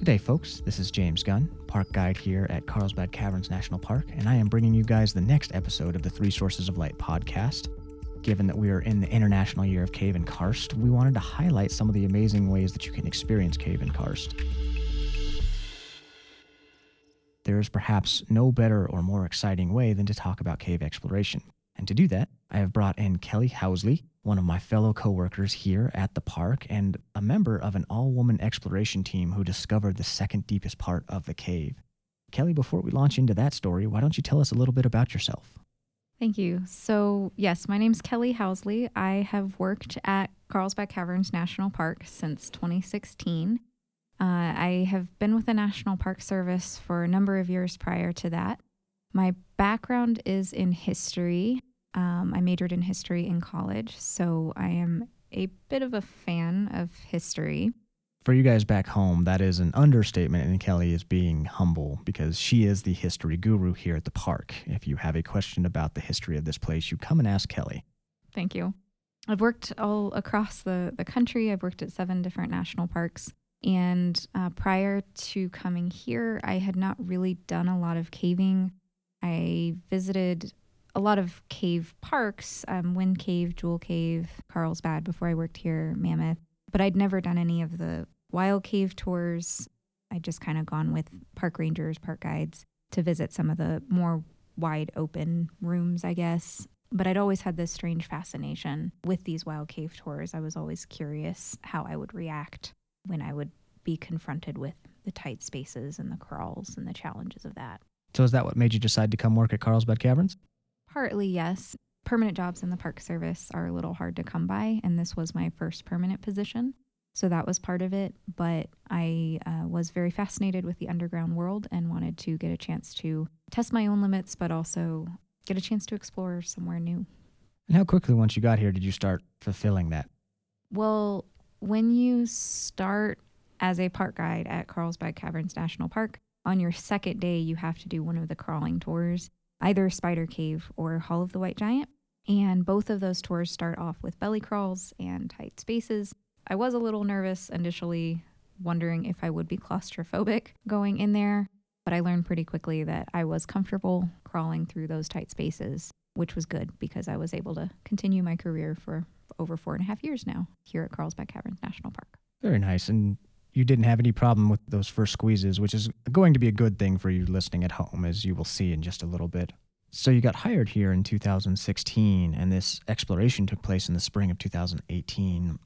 Good day, folks. This is James Gunn, park guide here at Carlsbad Caverns National Park, and I am bringing you guys the next episode of the Three Sources of Light podcast. Given that we are in the International Year of Cave and Karst, we wanted to highlight some of the amazing ways that you can experience cave and karst. There is perhaps no better or more exciting way than to talk about cave exploration. And to do that, I have brought in Kelly Housley, one of my fellow coworkers here at the park and a member of an all woman exploration team who discovered the second deepest part of the cave. Kelly, before we launch into that story, why don't you tell us a little bit about yourself? Thank you. So, yes, my name's Kelly Housley. I have worked at Carlsbad Caverns National Park since 2016. Uh, I have been with the National Park Service for a number of years prior to that. My background is in history. Um, I majored in history in college, so I am a bit of a fan of history. For you guys back home, that is an understatement, and Kelly is being humble because she is the history guru here at the park. If you have a question about the history of this place, you come and ask Kelly. Thank you. I've worked all across the, the country. I've worked at seven different national parks. And uh, prior to coming here, I had not really done a lot of caving. I visited a lot of cave parks, um, Wind Cave, Jewel Cave, Carlsbad before I worked here, Mammoth. But I'd never done any of the wild cave tours. I'd just kind of gone with park rangers, park guides to visit some of the more wide open rooms, I guess. But I'd always had this strange fascination with these wild cave tours. I was always curious how I would react when I would be confronted with the tight spaces and the crawls and the challenges of that. So, is that what made you decide to come work at Carlsbad Caverns? Partly, yes. Permanent jobs in the Park Service are a little hard to come by, and this was my first permanent position. So that was part of it. But I uh, was very fascinated with the underground world and wanted to get a chance to test my own limits, but also get a chance to explore somewhere new. And how quickly, once you got here, did you start fulfilling that? Well, when you start as a park guide at Carlsbad Caverns National Park, on your second day, you have to do one of the crawling tours either Spider Cave or Hall of the White Giant. And both of those tours start off with belly crawls and tight spaces. I was a little nervous initially, wondering if I would be claustrophobic going in there, but I learned pretty quickly that I was comfortable crawling through those tight spaces, which was good because I was able to continue my career for over four and a half years now here at Carlsbad Caverns National Park. Very nice. And you didn't have any problem with those first squeezes, which is going to be a good thing for you listening at home, as you will see in just a little bit. So you got hired here in 2016, and this exploration took place in the spring of 2018.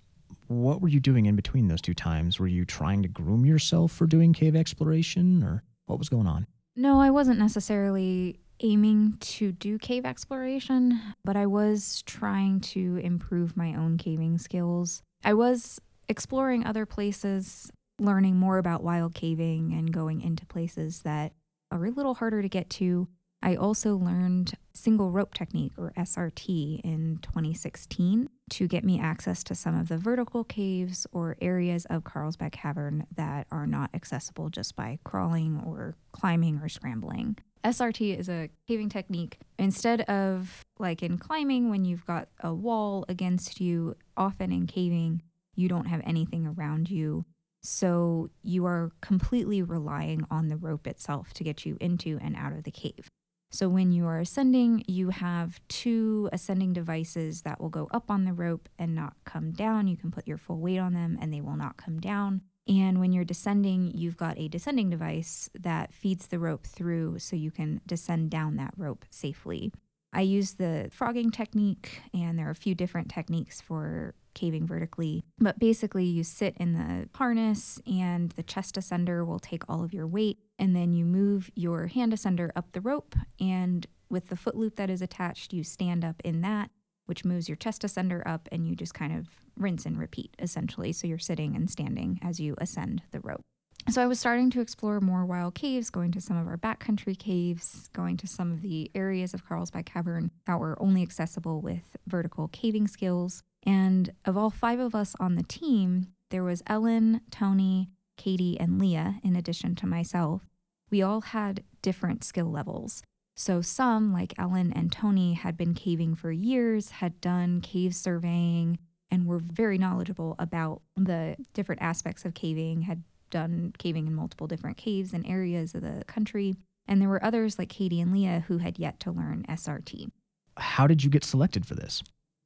What were you doing in between those two times? Were you trying to groom yourself for doing cave exploration, or what was going on? No, I wasn't necessarily aiming to do cave exploration, but I was trying to improve my own caving skills. I was exploring other places, learning more about wild caving, and going into places that are a little harder to get to. I also learned single rope technique or SRT in 2016 to get me access to some of the vertical caves or areas of Carlsbad Cavern that are not accessible just by crawling or climbing or scrambling. SRT is a caving technique. Instead of like in climbing, when you've got a wall against you, often in caving, you don't have anything around you. So you are completely relying on the rope itself to get you into and out of the cave. So when you are ascending, you have two ascending devices that will go up on the rope and not come down. You can put your full weight on them and they will not come down. And when you're descending, you've got a descending device that feeds the rope through so you can descend down that rope safely. I use the frogging technique, and there are a few different techniques for caving vertically. But basically, you sit in the harness, and the chest ascender will take all of your weight, and then you move your hand ascender up the rope. And with the foot loop that is attached, you stand up in that, which moves your chest ascender up, and you just kind of rinse and repeat essentially. So you're sitting and standing as you ascend the rope. So I was starting to explore more wild caves, going to some of our backcountry caves, going to some of the areas of Carlsbad Cavern that were only accessible with vertical caving skills. And of all five of us on the team, there was Ellen, Tony, Katie, and Leah, in addition to myself. We all had different skill levels. So some, like Ellen and Tony, had been caving for years, had done cave surveying, and were very knowledgeable about the different aspects of caving, had done caving in multiple different caves and areas of the country. And there were others like Katie and Leah who had yet to learn SRT. How did you get selected for this?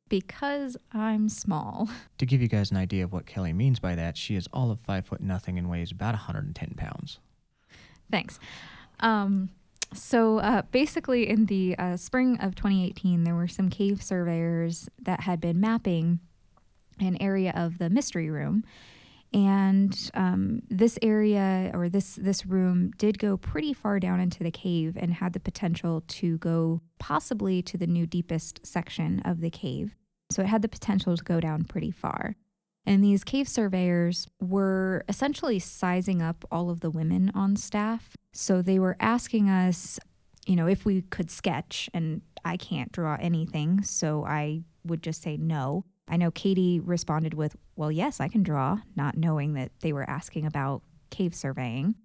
Because I'm small. To give you guys an idea of what Kelly means by that, she is all of five foot nothing and weighs about 110 pounds. Thanks. Um, so uh, basically, in the uh, spring of 2018, there were some cave surveyors that had been mapping an area of the mystery room. And um, this area or this this room did go pretty far down into the cave and had the potential to go possibly to the new deepest section of the cave. So it had the potential to go down pretty far. And these cave surveyors were essentially sizing up all of the women on staff. So they were asking us, you know, if we could sketch, and I can't draw anything. So I would just say no. I know Katie responded with, Well, yes, I can draw, not knowing that they were asking about cave surveying.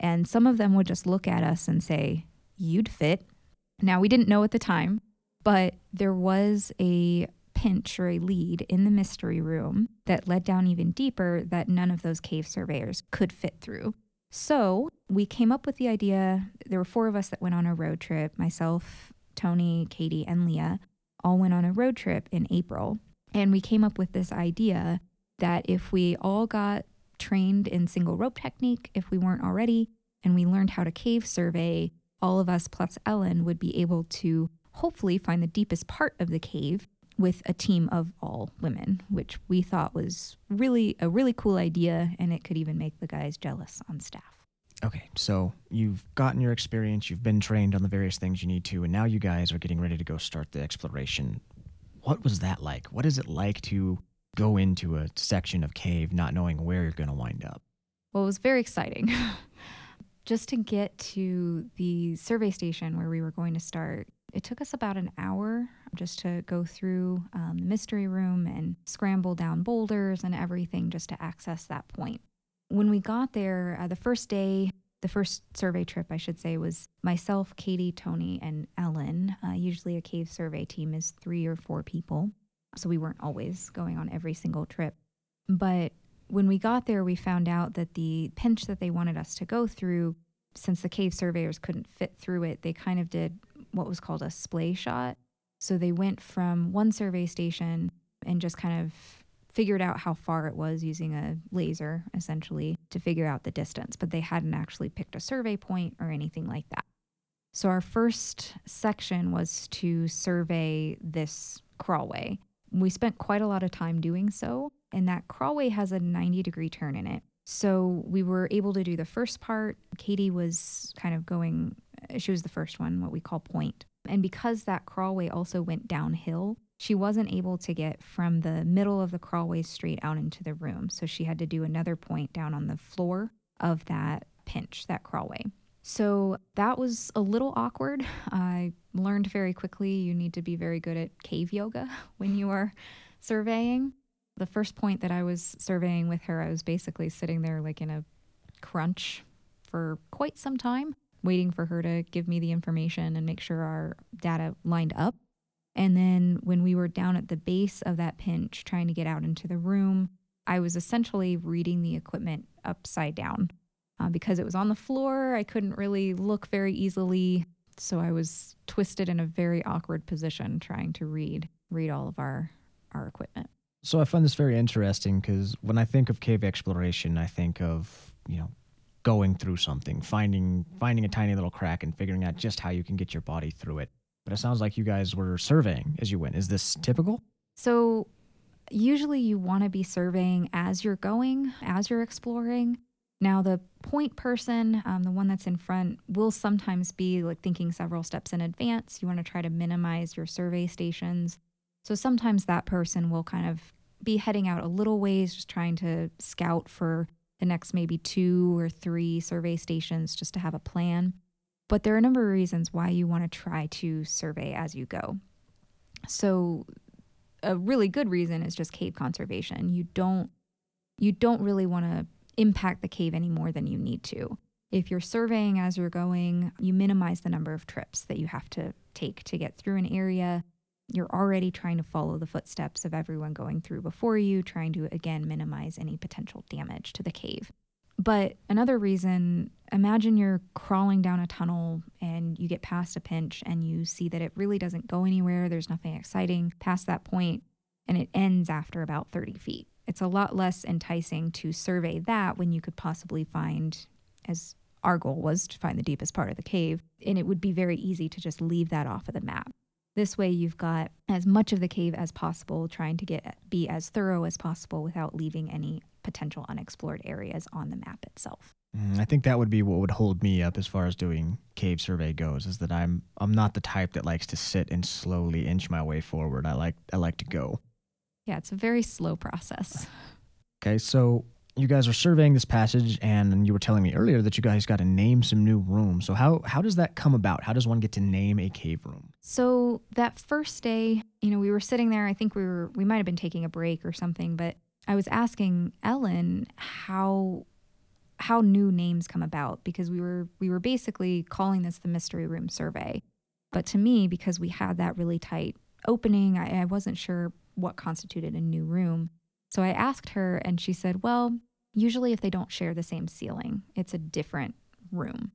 And some of them would just look at us and say, You'd fit. Now, we didn't know at the time, but there was a pinch or a lead in the mystery room that led down even deeper that none of those cave surveyors could fit through. So we came up with the idea. There were four of us that went on a road trip myself, Tony, Katie, and Leah all went on a road trip in April and we came up with this idea that if we all got trained in single rope technique, if we weren't already, and we learned how to cave survey, all of us plus Ellen would be able to hopefully find the deepest part of the cave with a team of all women, which we thought was really a really cool idea and it could even make the guys jealous on staff. Okay, so you've gotten your experience, you've been trained on the various things you need to, and now you guys are getting ready to go start the exploration what was that like? What is it like to go into a section of cave not knowing where you're going to wind up? Well, it was very exciting. Just to get to the survey station where we were going to start, it took us about an hour just to go through um, the mystery room and scramble down boulders and everything just to access that point. When we got there, uh, the first day, the first survey trip, I should say, was myself, Katie, Tony, and Ellen. Uh, usually, a cave survey team is three or four people. So we weren't always going on every single trip. But when we got there, we found out that the pinch that they wanted us to go through, since the cave surveyors couldn't fit through it, they kind of did what was called a splay shot. So they went from one survey station and just kind of figured out how far it was using a laser, essentially, to figure out the distance, but they hadn't actually picked a survey point or anything like that. So our first section was to survey this crawlway. We spent quite a lot of time doing so, and that crawlway has a 90 degree turn in it. So we were able to do the first part. Katie was kind of going, she was the first one, what we call point. And because that crawlway also went downhill, she wasn't able to get from the middle of the crawlway straight out into the room. So she had to do another point down on the floor of that pinch, that crawlway. So that was a little awkward. I learned very quickly you need to be very good at cave yoga when you are surveying. The first point that I was surveying with her, I was basically sitting there like in a crunch for quite some time, waiting for her to give me the information and make sure our data lined up. And then when we were down at the base of that pinch trying to get out into the room, I was essentially reading the equipment upside down. Uh, because it was on the floor, I couldn't really look very easily. So I was twisted in a very awkward position trying to read read all of our our equipment. So I find this very interesting because when I think of cave exploration, I think of you know going through something, finding finding a tiny little crack and figuring out just how you can get your body through it. But it sounds like you guys were surveying as you went. Is this typical? So, usually you want to be surveying as you're going, as you're exploring. Now, the point person, um, the one that's in front, will sometimes be like thinking several steps in advance. You want to try to minimize your survey stations. So, sometimes that person will kind of be heading out a little ways, just trying to scout for the next maybe two or three survey stations just to have a plan. But there are a number of reasons why you want to try to survey as you go. So a really good reason is just cave conservation. You don't you don't really want to impact the cave any more than you need to. If you're surveying as you're going, you minimize the number of trips that you have to take to get through an area. You're already trying to follow the footsteps of everyone going through before you, trying to again minimize any potential damage to the cave. But another reason, imagine you're crawling down a tunnel and you get past a pinch and you see that it really doesn't go anywhere. There's nothing exciting past that point, and it ends after about 30 feet. It's a lot less enticing to survey that when you could possibly find, as our goal was to find the deepest part of the cave, and it would be very easy to just leave that off of the map. This way, you've got as much of the cave as possible, trying to get be as thorough as possible without leaving any potential unexplored areas on the map itself. Mm, I think that would be what would hold me up as far as doing cave survey goes. Is that I'm I'm not the type that likes to sit and slowly inch my way forward. I like I like to go. Yeah, it's a very slow process. Okay, so you guys are surveying this passage, and you were telling me earlier that you guys got to name some new rooms. So how how does that come about? How does one get to name a cave room? So that first day, you know, we were sitting there. I think we were we might have been taking a break or something, but I was asking Ellen how how new names come about because we were we were basically calling this the mystery room survey. But to me, because we had that really tight opening, I, I wasn't sure what constituted a new room. So I asked her, and she said, Well, usually if they don't share the same ceiling, it's a different room.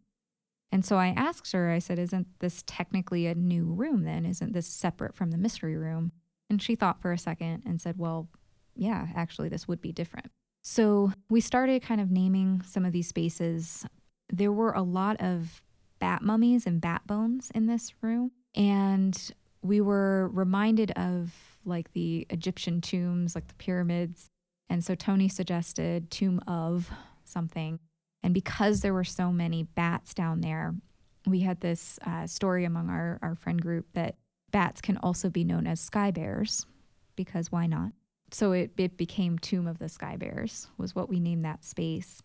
And so I asked her, I said, Isn't this technically a new room then? Isn't this separate from the mystery room? And she thought for a second and said, Well, yeah, actually, this would be different. So we started kind of naming some of these spaces. There were a lot of bat mummies and bat bones in this room. And we were reminded of like the Egyptian tombs, like the pyramids. And so Tony suggested Tomb of something. And because there were so many bats down there, we had this uh, story among our, our friend group that bats can also be known as sky bears, because why not? So it, it became Tomb of the Sky Bears, was what we named that space.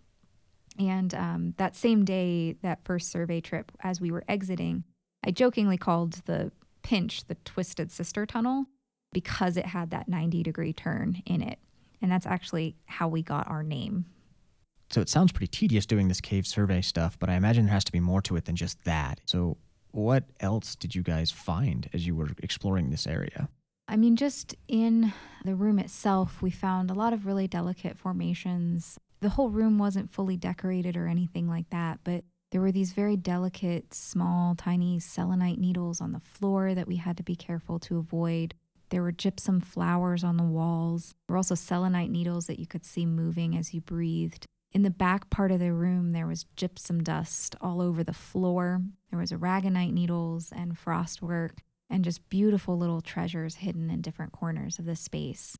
And um, that same day, that first survey trip, as we were exiting, I jokingly called the pinch the Twisted Sister Tunnel because it had that 90 degree turn in it. And that's actually how we got our name. So it sounds pretty tedious doing this cave survey stuff, but I imagine there has to be more to it than just that. So, what else did you guys find as you were exploring this area? I mean, just in the room itself, we found a lot of really delicate formations. The whole room wasn't fully decorated or anything like that, but there were these very delicate, small, tiny selenite needles on the floor that we had to be careful to avoid. There were gypsum flowers on the walls. There were also selenite needles that you could see moving as you breathed. In the back part of the room, there was gypsum dust all over the floor. There was aragonite needles and frostwork and just beautiful little treasures hidden in different corners of the space.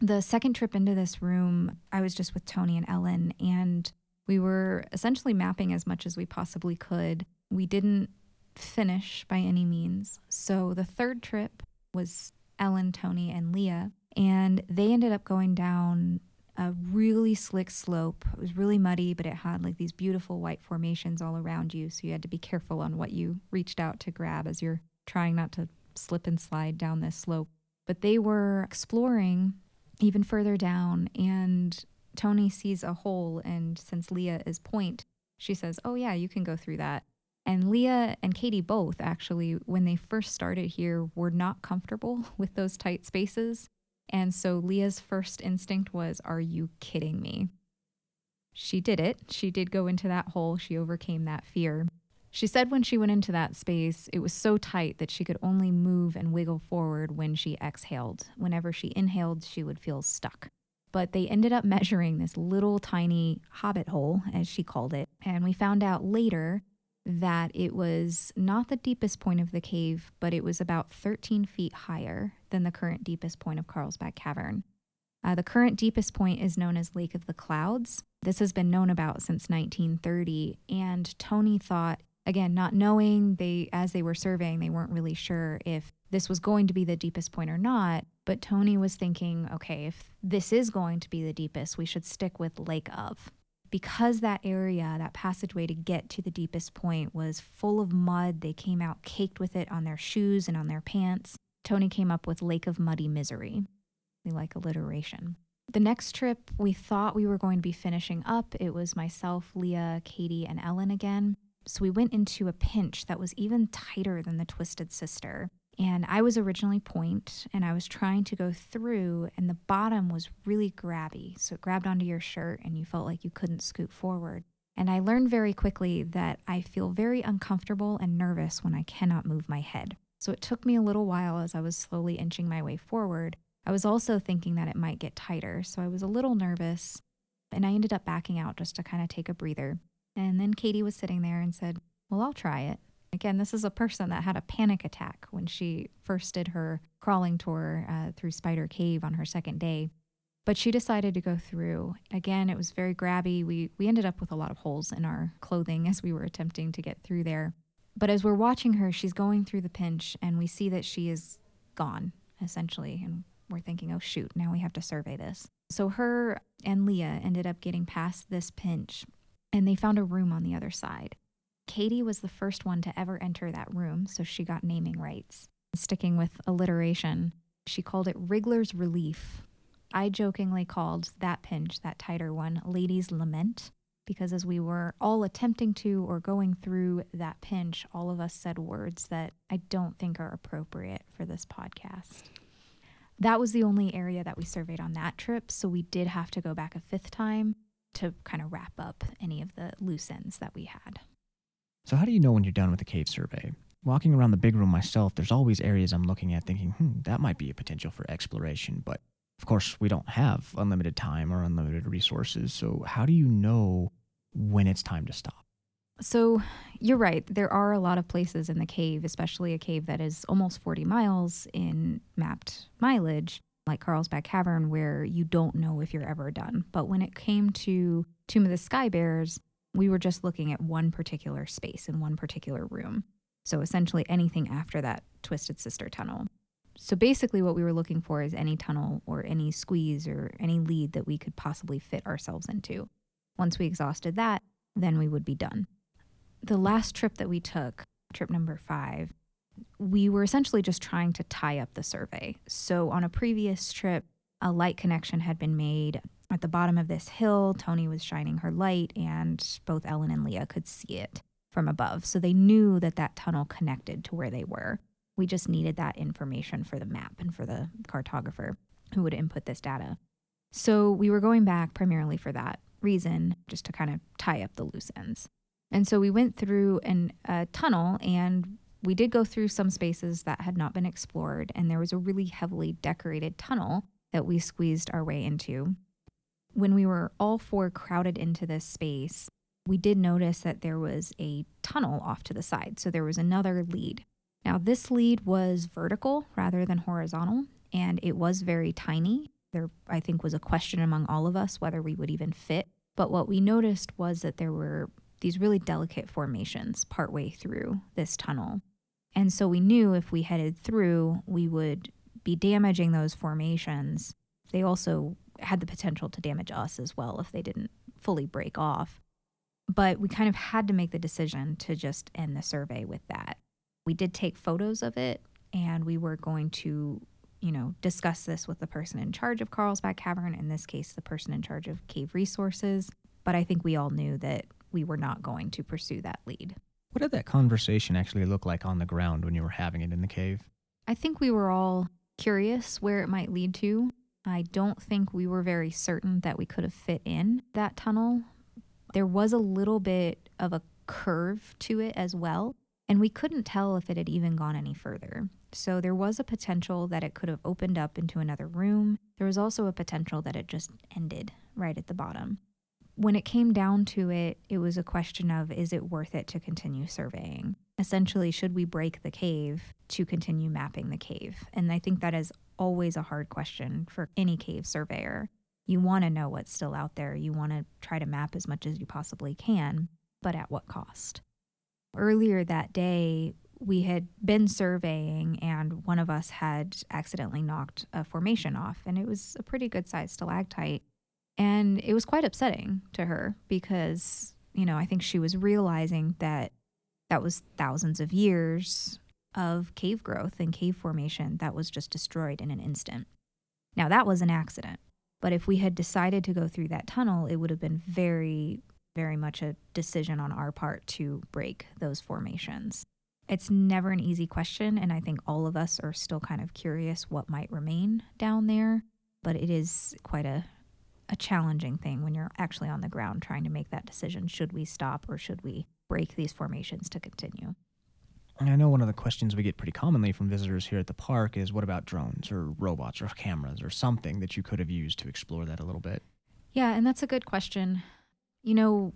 The second trip into this room, I was just with Tony and Ellen, and we were essentially mapping as much as we possibly could. We didn't finish by any means. So the third trip was Ellen, Tony, and Leah. And they ended up going down a really slick slope. It was really muddy, but it had like these beautiful white formations all around you. So you had to be careful on what you reached out to grab as you're trying not to slip and slide down this slope. But they were exploring even further down, and Tony sees a hole. And since Leah is point, she says, Oh, yeah, you can go through that. And Leah and Katie both, actually, when they first started here, were not comfortable with those tight spaces. And so Leah's first instinct was, Are you kidding me? She did it. She did go into that hole. She overcame that fear. She said when she went into that space, it was so tight that she could only move and wiggle forward when she exhaled. Whenever she inhaled, she would feel stuck. But they ended up measuring this little tiny hobbit hole, as she called it, and we found out later that it was not the deepest point of the cave, but it was about 13 feet higher than the current deepest point of Carlsbad Cavern. Uh, the current deepest point is known as Lake of the Clouds. This has been known about since 1930, and Tony thought, again, not knowing they as they were surveying, they weren't really sure if this was going to be the deepest point or not. But Tony was thinking, okay, if this is going to be the deepest, we should stick with Lake of because that area, that passageway to get to the deepest point was full of mud, they came out caked with it on their shoes and on their pants. Tony came up with Lake of Muddy Misery. We like alliteration. The next trip, we thought we were going to be finishing up. It was myself, Leah, Katie, and Ellen again. So we went into a pinch that was even tighter than the Twisted Sister. And I was originally point and I was trying to go through, and the bottom was really grabby. So it grabbed onto your shirt and you felt like you couldn't scoot forward. And I learned very quickly that I feel very uncomfortable and nervous when I cannot move my head. So it took me a little while as I was slowly inching my way forward. I was also thinking that it might get tighter, so I was a little nervous. And I ended up backing out just to kind of take a breather. And then Katie was sitting there and said, Well, I'll try it. Again, this is a person that had a panic attack when she first did her crawling tour uh, through Spider Cave on her second day. But she decided to go through. Again, it was very grabby. We, we ended up with a lot of holes in our clothing as we were attempting to get through there. But as we're watching her, she's going through the pinch, and we see that she is gone, essentially. And we're thinking, oh, shoot, now we have to survey this. So her and Leah ended up getting past this pinch, and they found a room on the other side. Katie was the first one to ever enter that room, so she got naming rights. Sticking with alliteration, she called it Wriggler's Relief. I jokingly called that pinch, that tighter one, Lady's Lament, because as we were all attempting to or going through that pinch, all of us said words that I don't think are appropriate for this podcast. That was the only area that we surveyed on that trip, so we did have to go back a fifth time to kind of wrap up any of the loose ends that we had. So, how do you know when you're done with the cave survey? Walking around the big room myself, there's always areas I'm looking at thinking, hmm, that might be a potential for exploration. But of course, we don't have unlimited time or unlimited resources. So, how do you know when it's time to stop? So, you're right. There are a lot of places in the cave, especially a cave that is almost 40 miles in mapped mileage, like Carlsbad Cavern, where you don't know if you're ever done. But when it came to Tomb of the Sky Bears, we were just looking at one particular space in one particular room. So essentially anything after that Twisted Sister tunnel. So basically, what we were looking for is any tunnel or any squeeze or any lead that we could possibly fit ourselves into. Once we exhausted that, then we would be done. The last trip that we took, trip number five, we were essentially just trying to tie up the survey. So on a previous trip, a light connection had been made at the bottom of this hill, Tony was shining her light, and both Ellen and Leah could see it from above. So they knew that that tunnel connected to where they were. We just needed that information for the map and for the cartographer who would input this data. So we were going back primarily for that reason, just to kind of tie up the loose ends. And so we went through an, a tunnel and we did go through some spaces that had not been explored. And there was a really heavily decorated tunnel that we squeezed our way into when we were all four crowded into this space, we did notice that there was a tunnel off to the side. So there was another lead. Now, this lead was vertical rather than horizontal, and it was very tiny. There, I think, was a question among all of us whether we would even fit. But what we noticed was that there were these really delicate formations partway through this tunnel. And so we knew if we headed through, we would be damaging those formations. They also had the potential to damage us as well if they didn't fully break off. But we kind of had to make the decision to just end the survey with that. We did take photos of it and we were going to, you know, discuss this with the person in charge of Carlsbad Cavern, in this case, the person in charge of cave resources. But I think we all knew that we were not going to pursue that lead. What did that conversation actually look like on the ground when you were having it in the cave? I think we were all curious where it might lead to. I don't think we were very certain that we could have fit in that tunnel. There was a little bit of a curve to it as well, and we couldn't tell if it had even gone any further. So there was a potential that it could have opened up into another room. There was also a potential that it just ended right at the bottom. When it came down to it, it was a question of is it worth it to continue surveying? Essentially, should we break the cave to continue mapping the cave? And I think that is always a hard question for any cave surveyor. You want to know what's still out there. You want to try to map as much as you possibly can, but at what cost? Earlier that day, we had been surveying, and one of us had accidentally knocked a formation off, and it was a pretty good sized stalactite. And it was quite upsetting to her because, you know, I think she was realizing that that was thousands of years of cave growth and cave formation that was just destroyed in an instant. Now, that was an accident, but if we had decided to go through that tunnel, it would have been very, very much a decision on our part to break those formations. It's never an easy question. And I think all of us are still kind of curious what might remain down there. But it is quite a, a challenging thing when you're actually on the ground trying to make that decision. Should we stop or should we break these formations to continue? I know one of the questions we get pretty commonly from visitors here at the park is what about drones or robots or cameras or something that you could have used to explore that a little bit? Yeah, and that's a good question. You know,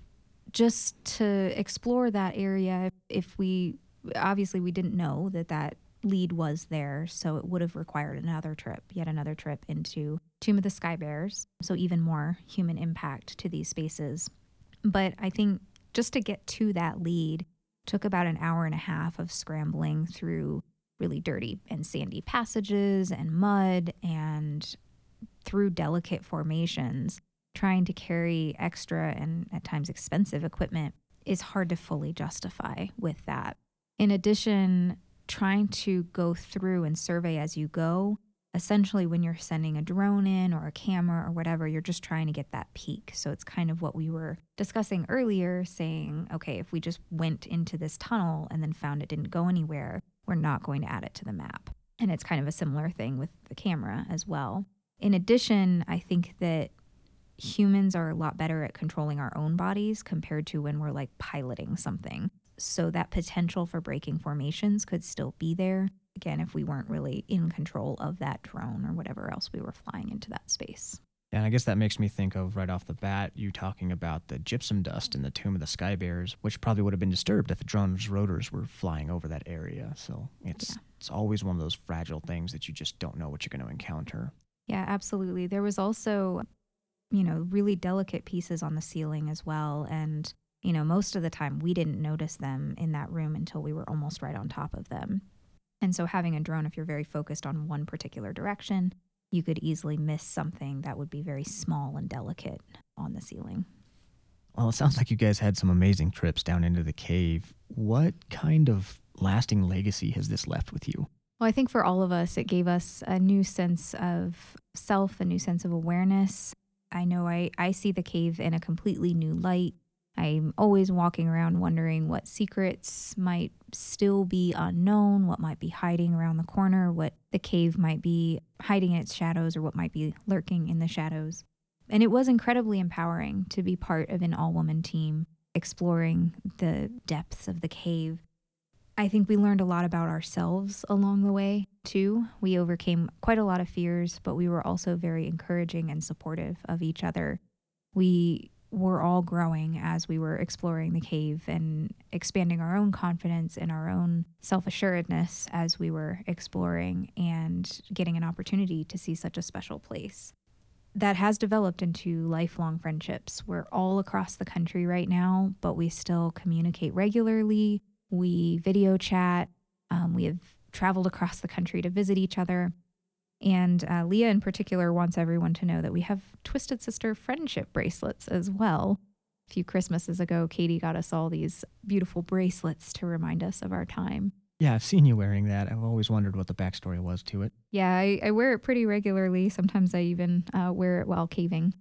just to explore that area, if we obviously we didn't know that that lead was there, so it would have required another trip, yet another trip into Tomb of the Sky Bears. So even more human impact to these spaces. But I think just to get to that lead, took about an hour and a half of scrambling through really dirty and sandy passages and mud and through delicate formations. Trying to carry extra and at times expensive equipment is hard to fully justify with that. In addition, trying to go through and survey as you go essentially when you're sending a drone in or a camera or whatever, you're just trying to get that peek. So it's kind of what we were discussing earlier, saying, okay, if we just went into this tunnel and then found it didn't go anywhere, we're not going to add it to the map. And it's kind of a similar thing with the camera as well. In addition, I think that humans are a lot better at controlling our own bodies compared to when we're like piloting something. So that potential for breaking formations could still be there again if we weren't really in control of that drone or whatever else we were flying into that space. And I guess that makes me think of right off the bat you talking about the gypsum dust in the tomb of the sky bears, which probably would have been disturbed if a drone's rotors were flying over that area. So it's yeah. it's always one of those fragile things that you just don't know what you're going to encounter. Yeah, absolutely. There was also, you know, really delicate pieces on the ceiling as well, and you know, most of the time we didn't notice them in that room until we were almost right on top of them. And so, having a drone, if you're very focused on one particular direction, you could easily miss something that would be very small and delicate on the ceiling. Well, it sounds like you guys had some amazing trips down into the cave. What kind of lasting legacy has this left with you? Well, I think for all of us, it gave us a new sense of self, a new sense of awareness. I know I, I see the cave in a completely new light. I'm always walking around wondering what secrets might still be unknown, what might be hiding around the corner, what the cave might be hiding in its shadows, or what might be lurking in the shadows. And it was incredibly empowering to be part of an all woman team exploring the depths of the cave. I think we learned a lot about ourselves along the way, too. We overcame quite a lot of fears, but we were also very encouraging and supportive of each other. We were all growing as we were exploring the cave and expanding our own confidence and our own self assuredness as we were exploring and getting an opportunity to see such a special place. That has developed into lifelong friendships. We're all across the country right now, but we still communicate regularly. We video chat. Um, we have traveled across the country to visit each other. And uh, Leah, in particular, wants everyone to know that we have Twisted Sister friendship bracelets as well. A few Christmases ago, Katie got us all these beautiful bracelets to remind us of our time. Yeah, I've seen you wearing that. I've always wondered what the backstory was to it. Yeah, I, I wear it pretty regularly. Sometimes I even uh, wear it while caving.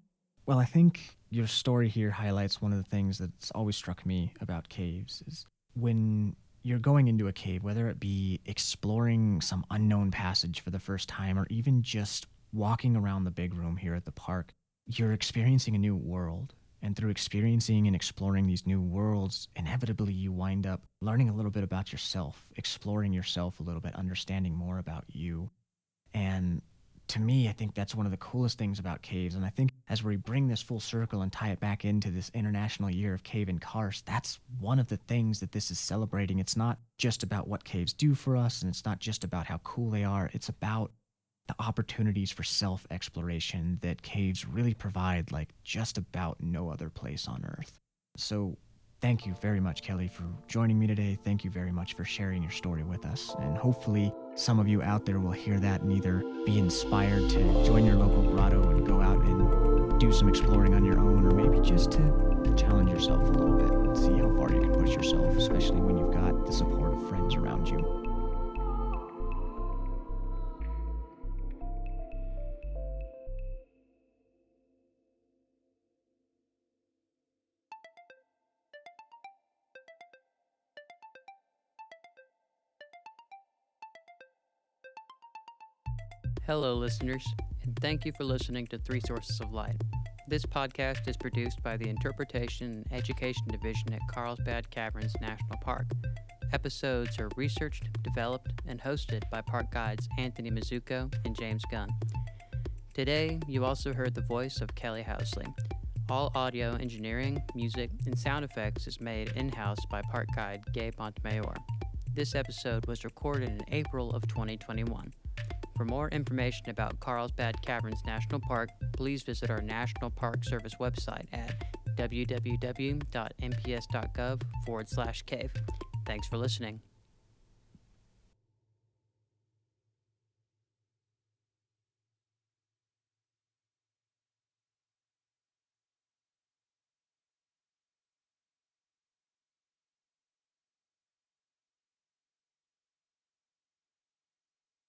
Well, I think your story here highlights one of the things that's always struck me about caves is when you're going into a cave, whether it be exploring some unknown passage for the first time or even just walking around the big room here at the park, you're experiencing a new world. And through experiencing and exploring these new worlds, inevitably you wind up learning a little bit about yourself, exploring yourself a little bit, understanding more about you. And to me, I think that's one of the coolest things about caves. And I think as we bring this full circle and tie it back into this International Year of Cave and Karst, that's one of the things that this is celebrating. It's not just about what caves do for us, and it's not just about how cool they are. It's about the opportunities for self exploration that caves really provide, like just about no other place on Earth. So, thank you very much, Kelly, for joining me today. Thank you very much for sharing your story with us. And hopefully, some of you out there will hear that and either be inspired to join your local grotto and go out and do some exploring on your own, or maybe just to challenge yourself a little bit and see how far you can push yourself, especially when you've got the support of friends around you. Hello, listeners, and thank you for listening to Three Sources of Light. This podcast is produced by the Interpretation and Education Division at Carlsbad Caverns National Park. Episodes are researched, developed, and hosted by park guides Anthony Mizuko and James Gunn. Today, you also heard the voice of Kelly Housley. All audio engineering, music, and sound effects is made in house by park guide Gabe Montemayor. This episode was recorded in April of 2021. For more information about Carlsbad Caverns National Park, please visit our National Park Service website at www.nps.gov forward slash cave. Thanks for listening.